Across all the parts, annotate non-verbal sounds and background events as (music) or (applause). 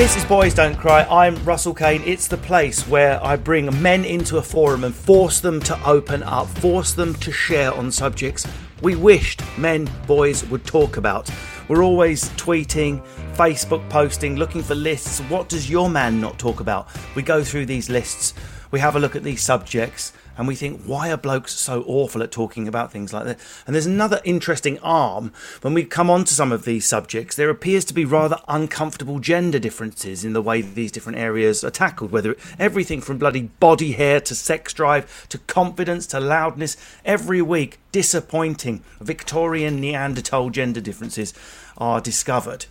This is Boys Don't Cry. I'm Russell Kane. It's the place where I bring men into a forum and force them to open up, force them to share on subjects we wished men, boys would talk about. We're always tweeting, Facebook posting, looking for lists. What does your man not talk about? We go through these lists, we have a look at these subjects, and we think, why are blokes so awful at talking about things like that? And there's another interesting arm when we come on to some of these subjects. There appears to be rather uncomfortable gender differences in the way these different areas are tackled, whether everything from bloody body hair to sex drive to confidence to loudness. Every week, disappointing Victorian Neanderthal gender differences are discovered.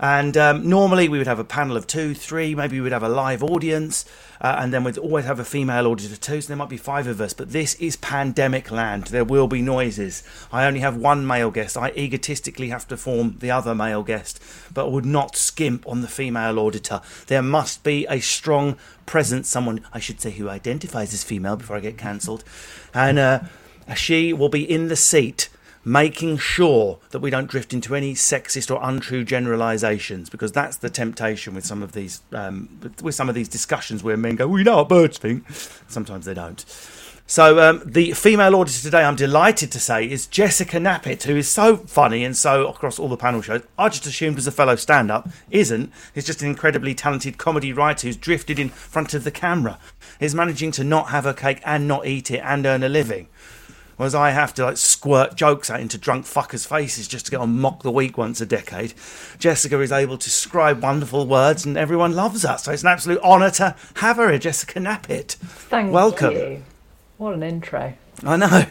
And um, normally we would have a panel of two, three, maybe we would have a live audience, uh, and then we'd always have a female auditor too, so there might be five of us. But this is pandemic land. There will be noises. I only have one male guest. I egotistically have to form the other male guest, but would not skimp on the female auditor. There must be a strong presence, someone, I should say, who identifies as female before I get cancelled. And uh, she will be in the seat making sure that we don't drift into any sexist or untrue generalizations because that's the temptation with some of these um, with some of these discussions where men go you know what birds think. Sometimes they don't. So um, the female auditor today i'm delighted to say is jessica knappett who is so funny and so across all the panel shows. I just assumed as a fellow stand-up. Isn't. Is just an incredibly talented comedy writer who's drifted in front of the camera. Is managing to not have a cake and not eat it and earn a living Whereas I have to like squirt jokes out into drunk fuckers' faces just to get on Mock the Week once a decade. Jessica is able to scribe wonderful words and everyone loves us. So it's an absolute honour to have her here, Jessica Knappett. Thank you. Welcome. What an intro. I know.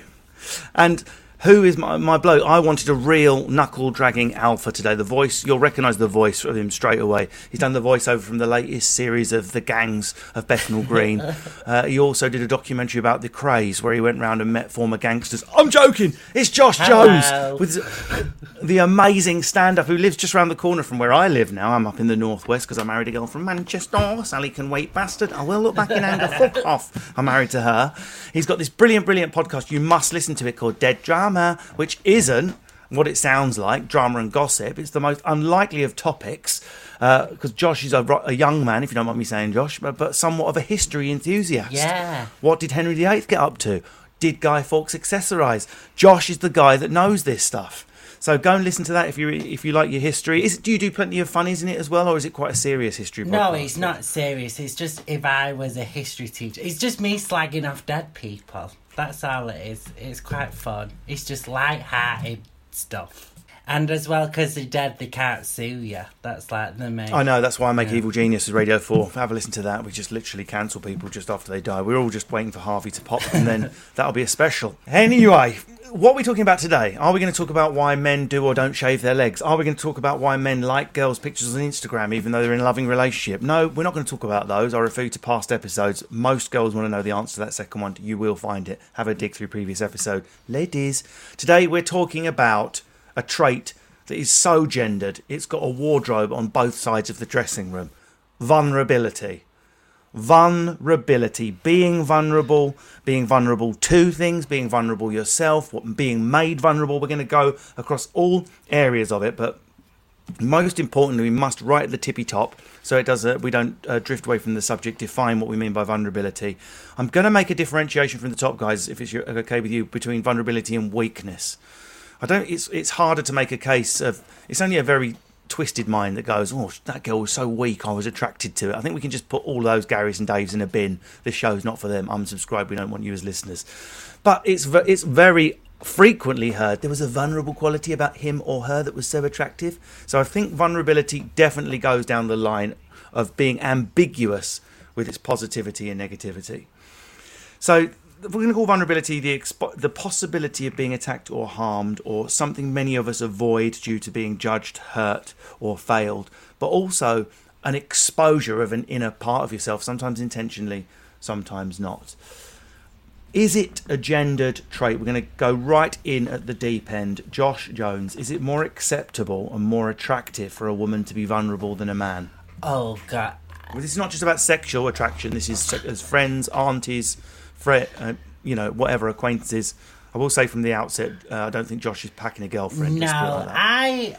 And who is my, my bloke? I wanted a real knuckle dragging alpha today. The voice, you'll recognise the voice of him straight away. He's done the voiceover from the latest series of The Gangs of Bethnal Green. (laughs) uh, he also did a documentary about the Krays where he went round and met former gangsters. I'm joking! It's Josh Hello. Jones with the amazing stand up who lives just around the corner from where I live now. I'm up in the northwest because I married a girl from Manchester. Sally can wait, bastard. I will look back in anger. Fuck (laughs) off. I'm married to her. He's got this brilliant, brilliant podcast. You must listen to it called Dead Drama, which isn't what it sounds like drama and gossip. It's the most unlikely of topics uh, because Josh is a, a young man, if you don't mind me saying, Josh, but, but somewhat of a history enthusiast. Yeah. What did Henry VIII get up to? Did Guy Fawkes accessorize? Josh is the guy that knows this stuff. So go and listen to that if you if you like your history. Is do you do plenty of funnies in it as well, or is it quite a serious history? Book? No, podcast? it's not serious. It's just if I was a history teacher. It's just me slagging off dead people. That's all it is. It's quite fun. It's just light-hearted stuff. And as well, because they're dead, they can't sue you. That's like the main. I know that's why I make Evil Genius as Radio Four. Have a listen to that. We just literally cancel people just after they die. We're all just waiting for Harvey to pop, and then (laughs) that'll be a special. Anyway, what are we talking about today? Are we going to talk about why men do or don't shave their legs? Are we going to talk about why men like girls' pictures on Instagram even though they're in a loving relationship? No, we're not going to talk about those. I refer you to past episodes. Most girls want to know the answer to that second one. You will find it. Have a dig through previous episode. Ladies, today we're talking about a trait that is so gendered, it's got a wardrobe on both sides of the dressing room. Vulnerability. vulnerability, being vulnerable, being vulnerable to things, being vulnerable yourself, being made vulnerable. We're going to go across all areas of it, but most importantly, we must right at the tippy top, so it does uh, we don't uh, drift away from the subject. Define what we mean by vulnerability. I'm going to make a differentiation from the top, guys, if it's okay with you, between vulnerability and weakness. I don't. It's it's harder to make a case of. It's only a very twisted mind that goes, "Oh, that girl was so weak, I was attracted to it." I think we can just put all those Garys and Daves in a bin. This show's not for them. Unsubscribe. We don't want you as listeners. But it's it's very frequently heard there was a vulnerable quality about him or her that was so attractive. So I think vulnerability definitely goes down the line of being ambiguous with its positivity and negativity. So we're going to call vulnerability the expo- the possibility of being attacked or harmed or something many of us avoid due to being judged, hurt or failed, but also an exposure of an inner part of yourself, sometimes intentionally, sometimes not. Is it a gendered trait? We're going to go right in at the deep end. Josh Jones, is it more acceptable and more attractive for a woman to be vulnerable than a man? Oh, God. Well, this is not just about sexual attraction. This is as friends, aunties, Fred, uh, you know, whatever acquaintances. I will say from the outset, uh, I don't think Josh is packing a girlfriend. No, like I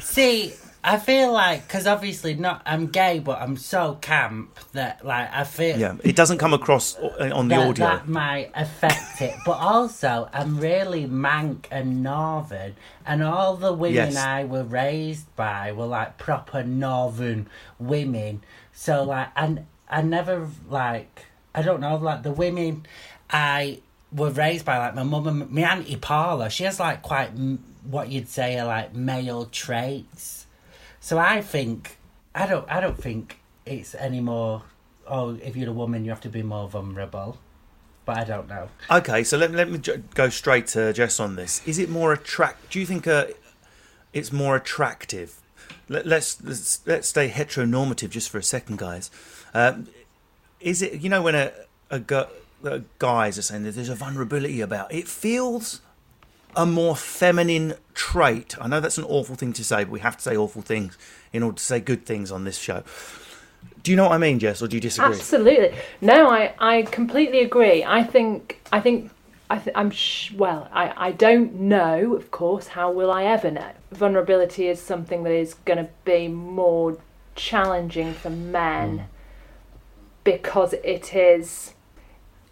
see. I feel like because obviously not I'm gay, but I'm so camp that like I feel yeah, it doesn't come across on the that, audio. That might affect it, but also I'm really mank and northern, and all the women Yes. I were raised by were like proper northern women. So like, and I never like I don't know like the women I were raised by like my mum and my auntie Paula. She has like quite what you'd say are like male traits. So I think I don't I don't think it's any more. Oh, if you're a woman, you have to be more vulnerable. But I don't know. Okay, so let, let me go straight to Jess on this. Is it more attract? Do you think uh, it's more attractive? Let, let's, let's let's stay heteronormative just for a second, guys. Um, is it you know when a a, gu- uh, guys are saying that there's a vulnerability about it feels a more feminine trait. I know that's an awful thing to say, but we have to say awful things in order to say good things on this show. Do you know what I mean, Jess, or do you disagree? Absolutely. No, I, I completely agree. I think I think I th- I'm sh- well. I, I don't know, of course. How will I ever know? Vulnerability is something that is going to be more challenging for men because it is.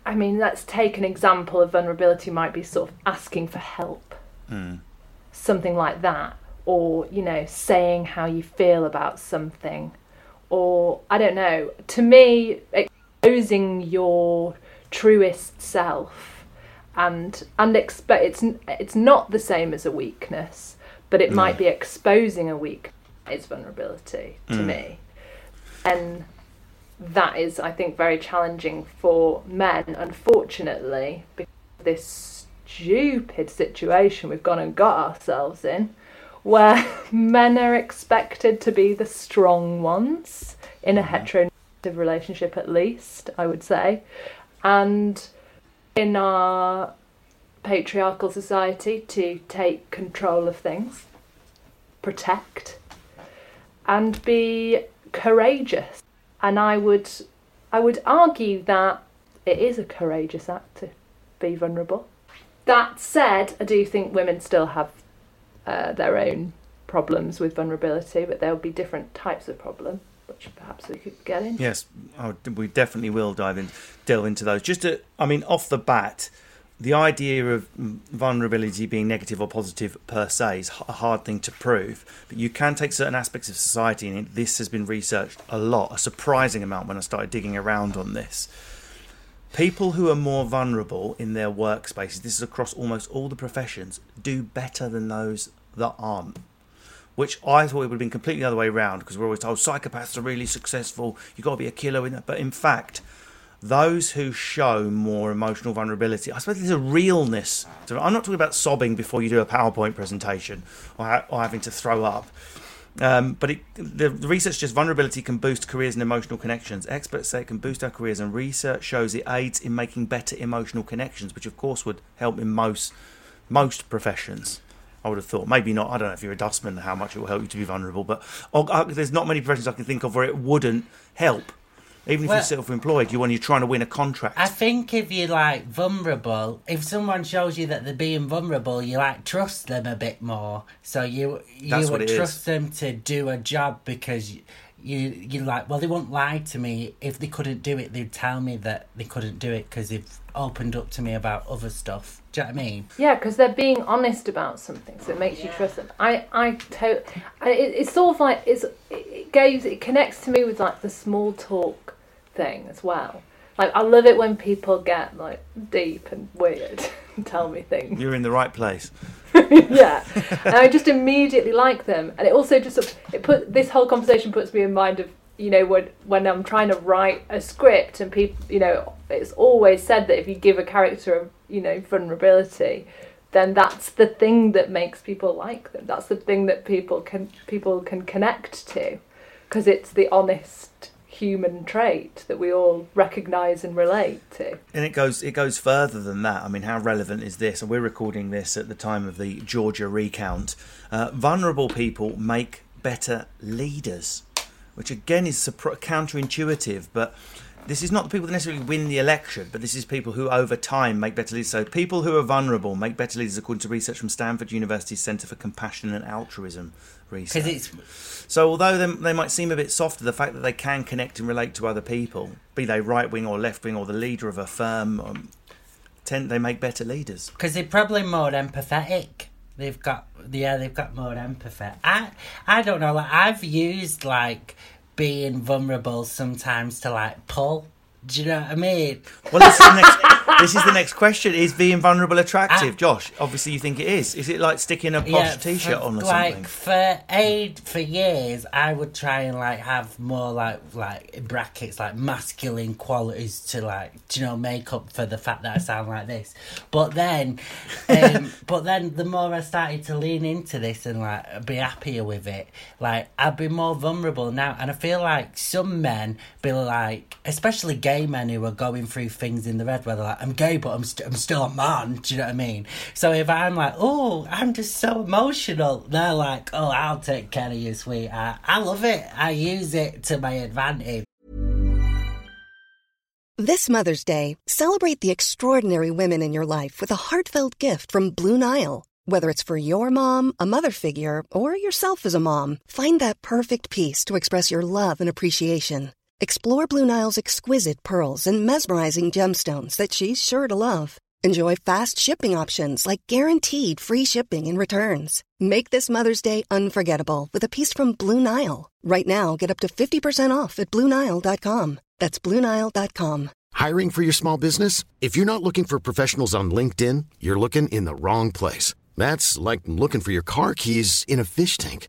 I mean, let's take an example of vulnerability. Might be sort of asking for help, hmm. something like that, or you know, saying how you feel about something or I don't know. To me, exposing your truest self and and expect it's it's not the same as a weakness, but it might be exposing a weak is vulnerability to hmm. me, and that is I think very challenging for men. Unfortunately, because of this stupid situation we've gone and got ourselves in where (laughs) men are expected to be the strong ones in a mm-hmm. heteronormative relationship, at least, I would say. And in our patriarchal society, to take control of things, protect, and be courageous. And I would, I would argue that it is a courageous act to be vulnerable. That said, I do think women still have uh, their own problems with vulnerability, but there'll be different types of problem, which perhaps we could get in. Yes, oh, we definitely will dive in, delve into those. Just, to, I mean, off the bat, the idea of vulnerability being negative or positive per se is a hard thing to prove, but you can take certain aspects of society, and this has been researched a lot, a surprising amount when I started digging around on this. People who are more vulnerable in their workspaces, this is across almost all the professions, do better than those that aren't. Which I thought it would have been completely the other way around because we're always told psychopaths are really successful, you've got to be a killer. But in fact, those who show more emotional vulnerability, I suppose there's a realness. To, I'm not talking about sobbing before you do a PowerPoint presentation or, or having to throw up. Um, but it, the, research suggests vulnerability can boost careers and emotional connections. Experts say it can boost our careers, and research shows it aids in making better emotional connections, which of course would help in most most professions. I would have thought maybe not. I don't know if you're a dustman how much it will help you to be vulnerable, but oh, uh, there's not many professions I can think of where it wouldn't help. Even if Well- you're self-employed, you when you're trying to win a contract. I think if you're like vulnerable, if someone shows you that they're being vulnerable, you like trust them a bit more. So you you That's would it is. trust them to do a job because you, you you're like, well, they won't lie to me. If they couldn't do it, they'd tell me that they couldn't do it because they've opened up to me about other stuff. Do you know what I mean? Yeah, because they're being honest about something, so it makes you trust them. I, I, to, it, it's sort of like it's it goes, it connects to me with like the small talk thing as well. Like I love it when people get like deep and weird (laughs) and tell me things. You're in the right place. (laughs) yeah, and I just immediately like them, and it also just it put this whole conversation puts me in mind of you know when when I'm trying to write a script and people you know it's always said that if you give a character you know vulnerability, then that's the thing that makes people like them. That's the thing that people can people can connect to, because it's the honest human trait that we all recognise and relate to. And it goes it goes further than that. I mean, how relevant is this? And we're recording this at the time of the Georgia recount. Uh, vulnerable people make better leaders, which again is counterintuitive, but. This is not the people that necessarily win the election, but this is people who over time make better leaders. So, people who are vulnerable make better leaders, according to research from Stanford University's Centre for Compassion and Altruism research. It's So although they, they might seem a bit softer, the fact that they can connect and relate to other people, be they right wing or left wing or the leader of a firm, um, tend they make better leaders. Because they're probably more empathetic. They've got yeah, they've got more empathy. I I don't know. Like I've used like being vulnerable sometimes to like pull. Do you know what I mean? Well, is the next, (laughs) this is the next question: Is being vulnerable attractive, Ah. Josh? Obviously, you think it is. Is it like sticking a posh t-shirt for- on or like something? for aid for years, I would try and like have more like like in brackets like masculine qualities to like you know make up for the fact that I sound like this. But then, um, (laughs) but then the more I started to lean into this and like be happier with it, like I'd be more vulnerable now, and I feel like some men be like, especially gay men who are going through things in the red where they're like, I'm gay, but I'm, st- I'm still a man. Do you know what I mean? So if I'm like, oh, I'm just so emotional, they're like, oh, I'll take care of you, sweetheart. I love it. I use it to my advantage. This Mother's Day, celebrate the extraordinary women in your life with a heartfelt gift from Blue Nile. Whether it's for your mom, a mother figure, or yourself as a mom, find that perfect piece to express your love and appreciation. Explore Blue Nile's exquisite pearls and mesmerizing gemstones that she's sure to love. Enjoy fast shipping options like guaranteed free shipping and returns. Make this Mother's Day unforgettable with a piece from Blue Nile. Right now, get up to 50% off at BlueNile.com. That's BlueNile.com. Hiring for your small business? If you're not looking for professionals on LinkedIn, you're looking in the wrong place. That's like looking for your car keys in a fish tank.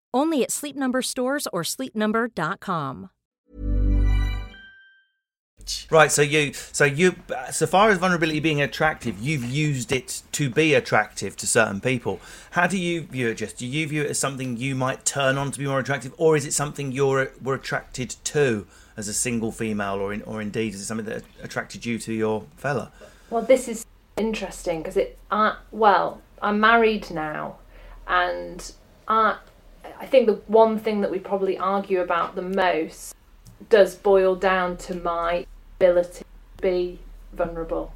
Only at Sleep Number stores or sleepnumber.com. Right. So you, so you, so far as vulnerability being attractive, you've used it to be attractive to certain people. How do you view it? Just do you view it as something you might turn on to be more attractive, or is it something you're were attracted to as a single female, or in, or indeed is it something that attracted you to your fella? Well, this is interesting because it. Uh, well, I'm married now, and I, I think the one thing that we probably argue about the most does boil down to my ability to be vulnerable.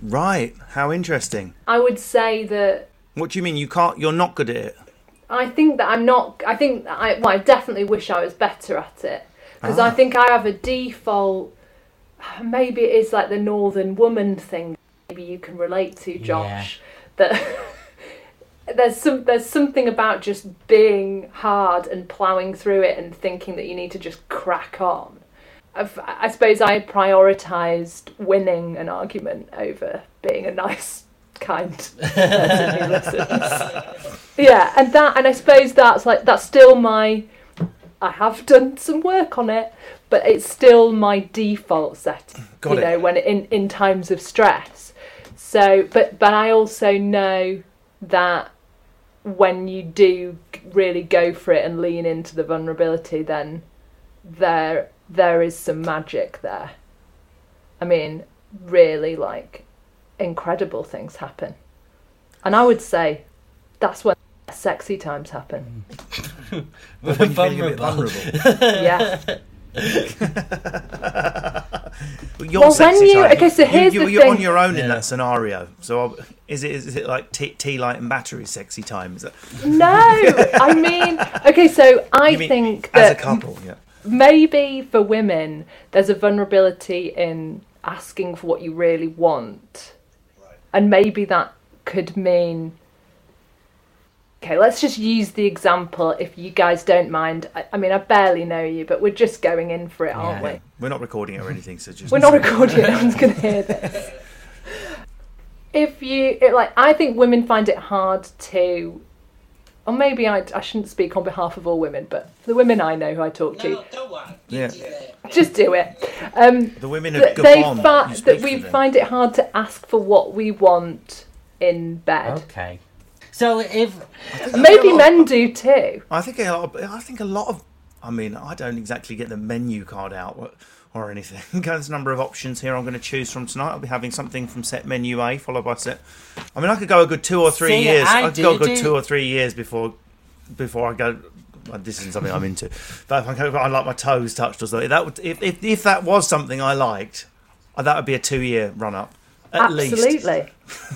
Right. How interesting. I would say that What do you mean you can't? You're not good at it. I think that I'm not. I think I. Well, I definitely wish I was better at it because I ah. think I have a default. Maybe it is like the northern woman thing. maybe you can relate to, Josh. That (laughs) there's some there's something about just being hard and ploughing through it and thinking that you need to just crack on. I've, I suppose I prioritised winning an argument over being a nice, kind person who listens. (laughs) Yeah, and that, and I suppose that's like that's still my. I have done some work on it, but it's still my default setting. Got you it. know, when in in times of stress. So, but but I also know that when you do really go for it and lean into the vulnerability, then there there is some magic there. I mean, really like incredible things happen. And I would say that's when sexy times happen. Mm. (laughs) When you're feeling a bit Vulnerable. vulnerable. (laughs) Yeah. (laughs) Your Well, when sexy you- time, okay, so here's you, the you're on your own in that scenario. So I'll- is it is it like tea, tea light and battery sexy time? Is that, No, (laughs) I mean, okay, so I mean think as a that couple? Yeah. maybe for women, there's a vulnerability in asking for what you really want. And maybe that could mean. Okay, let's just use the example if you guys don't mind. I, I mean, I barely know you, but we're just going in for it, aren't Yeah. we? We're not recording it or anything, so just We're not recording it, no one's going to hear this. If you, it, like, I think women find it hard to. Or maybe I, I shouldn't speak on behalf of all women, but the women I know who I talk to, don't worry. Yeah. just do it. Um, The women of that they Gabon. fi- that we find it hard to ask for what we want in bed. Okay. So if Maybe men do too. I think a lot. Of, I think a lot of. I mean, I don't exactly get the menu card out or, or anything. (laughs) There's a number of options here. I'm going to choose from tonight. I'll be having something from set menu A, followed by set. I mean, I could go a good two or three See, years. I I could go a good do- two or three years before before I go. well, This isn't something I'm into. (laughs) But if I, go, I like my toes touched or something. That would if if, if that was something I liked, uh, that would be a two year run up at least.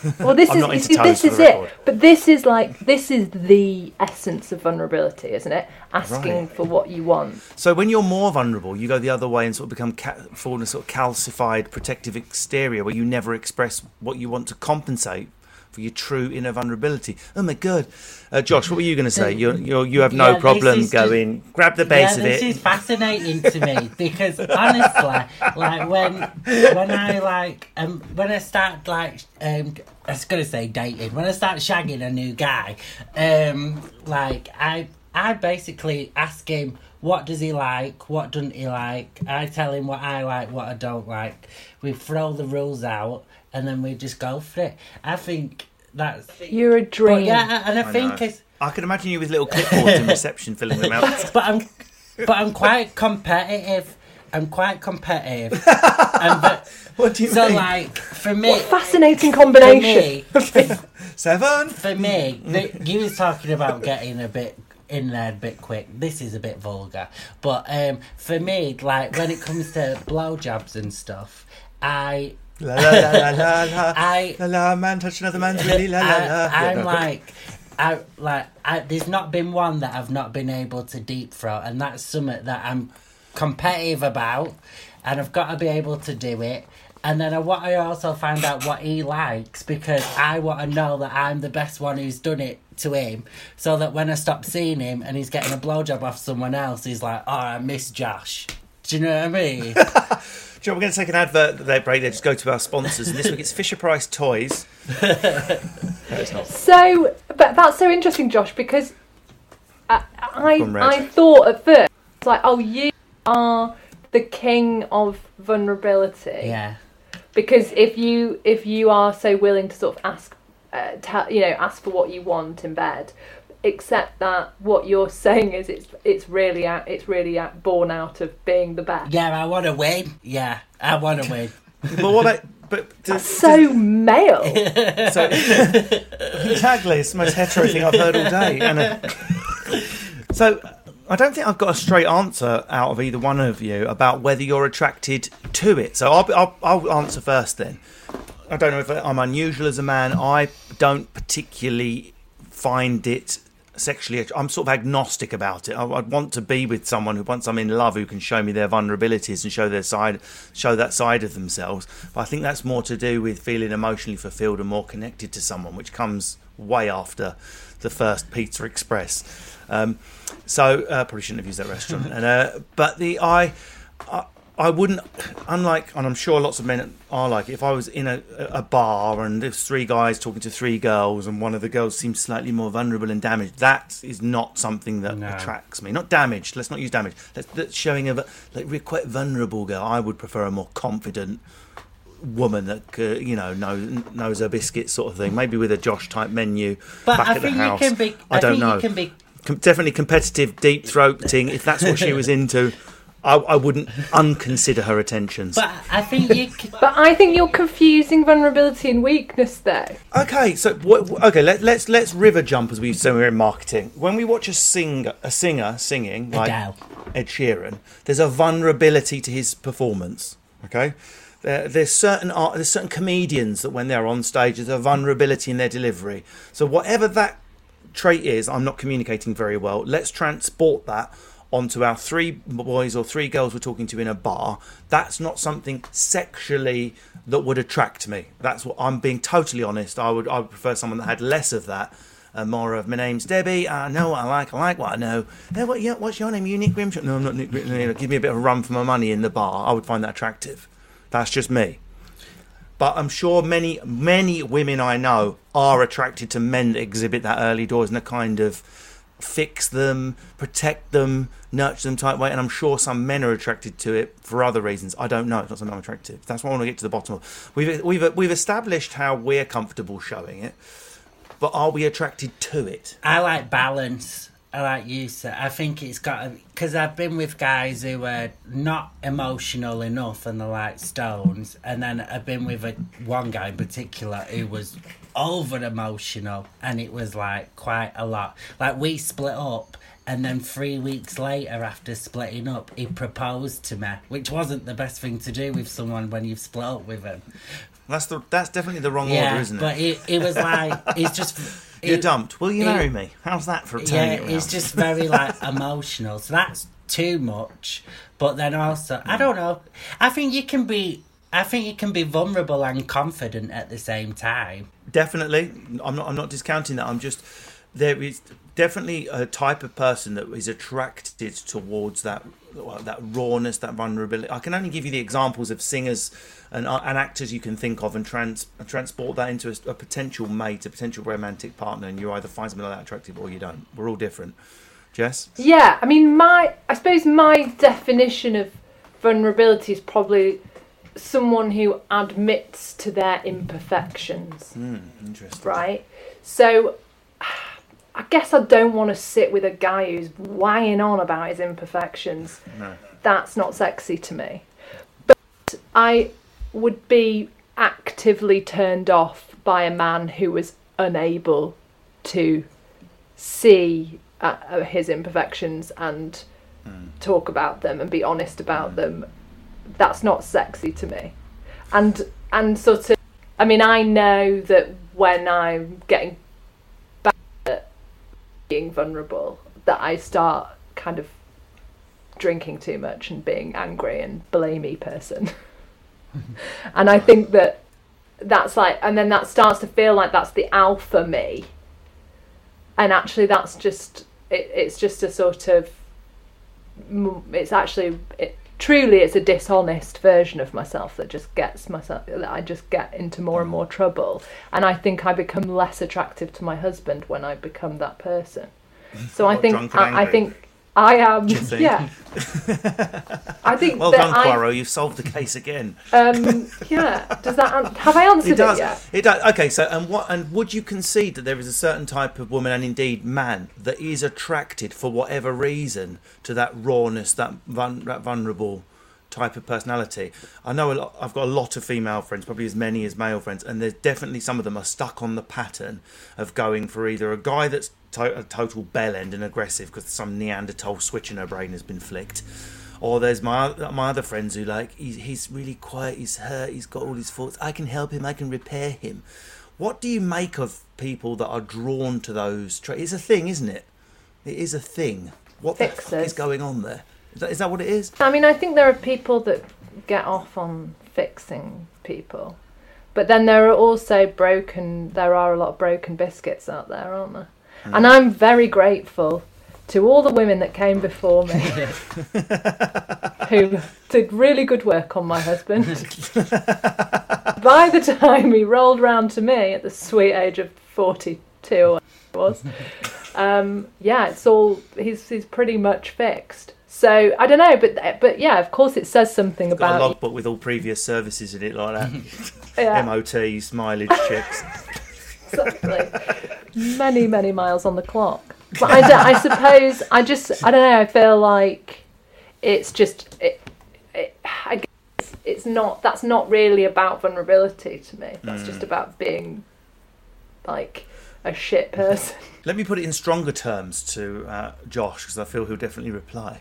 (laughs) Well, this I'm is not into this is it. But this is like this is the essence of vulnerability, isn't it? Asking Right. for what you want. So when you're more vulnerable, you go the other way and sort of become ca- fall in a sort of calcified protective exterior where you never express what you want to compensate for your true inner vulnerability. Oh my god, uh, Josh, what were you going to say? You you you have no Yeah, problem is just- going grab the base yeah, of it. this is fascinating to me (laughs) because honestly, like when when I like um when I start like um I was gonna say dating when I start shagging a new guy, um like I I basically ask him what does he like, what doesn't he like. I tell him what I like, what I don't like. We throw the rules out and then we just go for it. I think that's You're a dream. but yeah, and I, I think know. it's I can imagine you with little clipboards in reception filling them out. (laughs) but I'm but I'm quite competitive. I'm quite competitive. (laughs) and but, What do you so mean? like for me, Fascinating for combination. me, (laughs) Seven. for me, the, you was talking about getting a bit in there a bit quick. This is a bit vulgar, but um, for me, like when it comes to blowjobs and stuff, I La la la la la la. (laughs) I- la la man touch another man's really la la la. Yeah, I'm no. like, I like, I, there's not been one that I've not been able to deep throat, and that's something that I'm competitive about, and I've got to be able to do it. And then I want to also find out what he likes because I want to know that I'm the best one who's done it to him, so that when I stop seeing him and he's getting a blowjob off someone else, he's like, "Oh, I miss Josh." Do you know what I mean? (laughs) Do you know, we're going to take an advert that they break there. Just go to our sponsors, and this week it's Fisher Price Toys. So, but that's so interesting, Josh, because I I, I thought at first it's like, oh, you are the king of vulnerability. yeah. because if you if you are so willing to sort of ask uh, tell, you know ask for what you want in bed except that what you're (laughs) saying is it's it's really out it's really out, born out of being the best Yeah, I want to win. Yeah, I want to win. (laughs) But what about? But does, so male (laughs) So, exactly, it's the most hetero thing I've heard all day. And uh, so, I don't think I've got a straight answer out of either one of you about whether you're attracted to it. So I'll, I'll, I'll answer first then. I don't know if I'm unusual as a man. I don't particularly find it sexually. I'm sort of agnostic about it. I, I'd want to be with someone who, once I'm in love, who can show me their vulnerabilities and show their side, show that side of themselves. But I think that's more to do with feeling emotionally fulfilled and more connected to someone, which comes way after the first Pizza Express. Um, so uh, probably shouldn't have used that restaurant. (laughs) and uh, but the I, I I wouldn't, unlike, and I'm sure lots of men are like, if I was in a, a bar and there's three guys talking to three girls and one of the girls seems slightly more vulnerable and damaged, that is not something that No. attracts me. Not damaged, let's not use damage. That's, that's showing a, like, we're quite vulnerable girl. I would prefer a more confident woman that, uh, you know, knows, knows her biscuits sort of thing. Maybe with a Josh type menu But back I at think the you house. can be. I, don't think know You can be. Com- definitely competitive deep throating if that's what she was (laughs) into I, I wouldn't unconsider her attentions But I think you. (laughs) Can, But I think you're confusing vulnerability and weakness though. okay so what, okay let, let's let's river jump as we say we're in marketing when we watch a singer a singer singing like Adele. Ed Sheeran there's a vulnerability to his performance okay there, there's certain art, there's certain comedians that when they're on stage there's a vulnerability in their delivery so whatever that trait is I'm not communicating very well. Let's transport that onto our three boys or three girls we're talking to in a bar. That's not something sexually that would attract me. That's what I'm being totally honest. I would I would prefer someone that had less of that. And more of my name's Debbie. I know what I like. I like what I know. Hey, what, yeah, what's your name? You Nick Grimshaw? No, I'm not Nick Grimshaw. Give me a bit of a run for my money in the bar. I would find that attractive. That's just me but I'm sure many many women I know are attracted to men that exhibit that early doors and a kind of fix them, protect them, nurture them type way. And I'm sure some men are attracted to it for other reasons. I don't know. It's not something I'm attracted. to. That's what I want to get to the bottom of. We've we've we've established how we're comfortable showing it, but are we attracted to it? I like balance. I like you, sir. I think it's got because I've been with guys who are not emotional enough and they're like stones, and then I've been with a one guy in particular who was over emotional, and it was like quite a lot. Like we split up, and then three weeks later, after splitting up, he proposed to me, which wasn't the best thing to do with someone when you've split up with him That's the that's definitely the wrong Yeah, order, isn't it? but it, it was like (laughs) it's just. You're dumped. Will you it- marry me? How's that for a yeah, it it's just very like (laughs) emotional. So that's too much. But then also, I don't know. I think you can be. I think you can be vulnerable and confident at the same time. definitely. I'm not i'm not discounting that. I'm just there is definitely a type of person that is attracted towards that that rawness that vulnerability. I can only give you the examples of singers and, uh, and actors you can think of and trans, transport that into a, a potential mate a potential romantic partner and you either find something like that attractive or you don't. We're all different. Jess? Yeah, I mean, my I suppose my definition of vulnerability is probably someone who admits to their imperfections, interesting right? So (sighs) I guess I don't want to sit with a guy who's whining on about his imperfections. No. That's not sexy to me. But I would be actively turned off by a man who was unable to see uh, uh, his imperfections and talk about them and be honest about them that's not sexy to me. And and sort of i mean i know that when i'm getting back at being vulnerable that i start kind of drinking too much and being angry and blamey person. (laughs) And i think that that's like and then that starts to feel like that's the alpha me. And actually that's just it, it's just a sort of it's actually it, truly it's a dishonest version of myself that just gets myself that I just get into more and more trouble. And I think I become less attractive to my husband when I become that person. (laughs) So I think I, I think I am think? yeah (laughs) I think well that done I, Poirot you've solved the case again um yeah does that an- have I answered It does. yet It does. Okay, so and what and would you concede that there is a certain type of woman and indeed man that is attracted for whatever reason to that rawness, that, vul- that vulnerable type of personality? I know a lot. I've got a lot of female friends, probably as many as male friends, and there's definitely some of them are stuck on the pattern of going for either a guy that's to- a total bell end and aggressive because some Neanderthal switch in her brain has been flicked. Or there's my my other friends who like he's, he's really quiet, he's hurt, he's got all his faults. I can help him, I can repair him. What do you make of people that are drawn to those traits? It's a thing, isn't it? It is a thing. What the fuck is going on there? Is that, is that what it is? I mean, I think there are people that get off on fixing people, but then there are also broken. There are a lot of broken biscuits out there, aren't there? And I'm very grateful to all the women that came before me, (laughs) who did really good work on my husband. (laughs) By the time he rolled round to me at the sweet age of forty-two, or was, (laughs) um, yeah, it's all he's he's pretty much fixed. So I don't know, but but yeah, of course it says something a about logbook with all previous services in it, like that. (laughs) yeah, MOTs, mileage (laughs) checks. exactly. many many miles on the clock. But I, I suppose I just I don't know. I feel like it's just it, it, I guess it's not that's not really about vulnerability to me. That's just mm. about being like a shit person. Let me put it in stronger terms to uh, Josh, because I feel he'll definitely reply.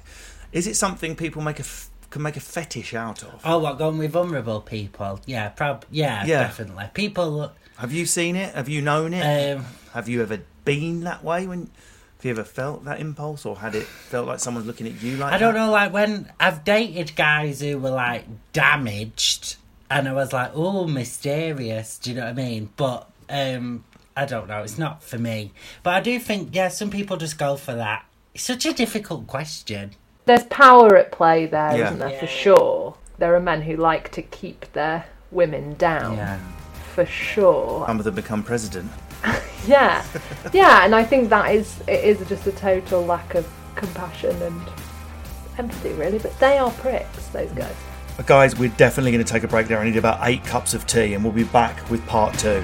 Is it something people make a f- can make a fetish out of? Oh, what going with vulnerable people? Yeah, prob. Yeah, Yeah. definitely. People. Have you seen it? Have you known it? Um, Have you ever been that way? When have you ever felt that impulse, or had it felt like someone's looking at you like I don't that? know, like when I've dated guys who were like damaged, and I was like, oh, mysterious. Do you know what I mean? But um, I don't know. It's not for me. But I do think, yeah, some people just go for that. It's such a difficult question. There's power at play there, Yeah. not there? Yeah, for sure. There are men who like to keep their women down. Yeah. For sure. Some of them become president. (laughs) Yeah, yeah, and I think that is it is just a total lack of compassion and empathy, really. But they are pricks, those guys. But guys, we're definitely going to take a break there. I need about eight cups of tea, and we'll be back with part two.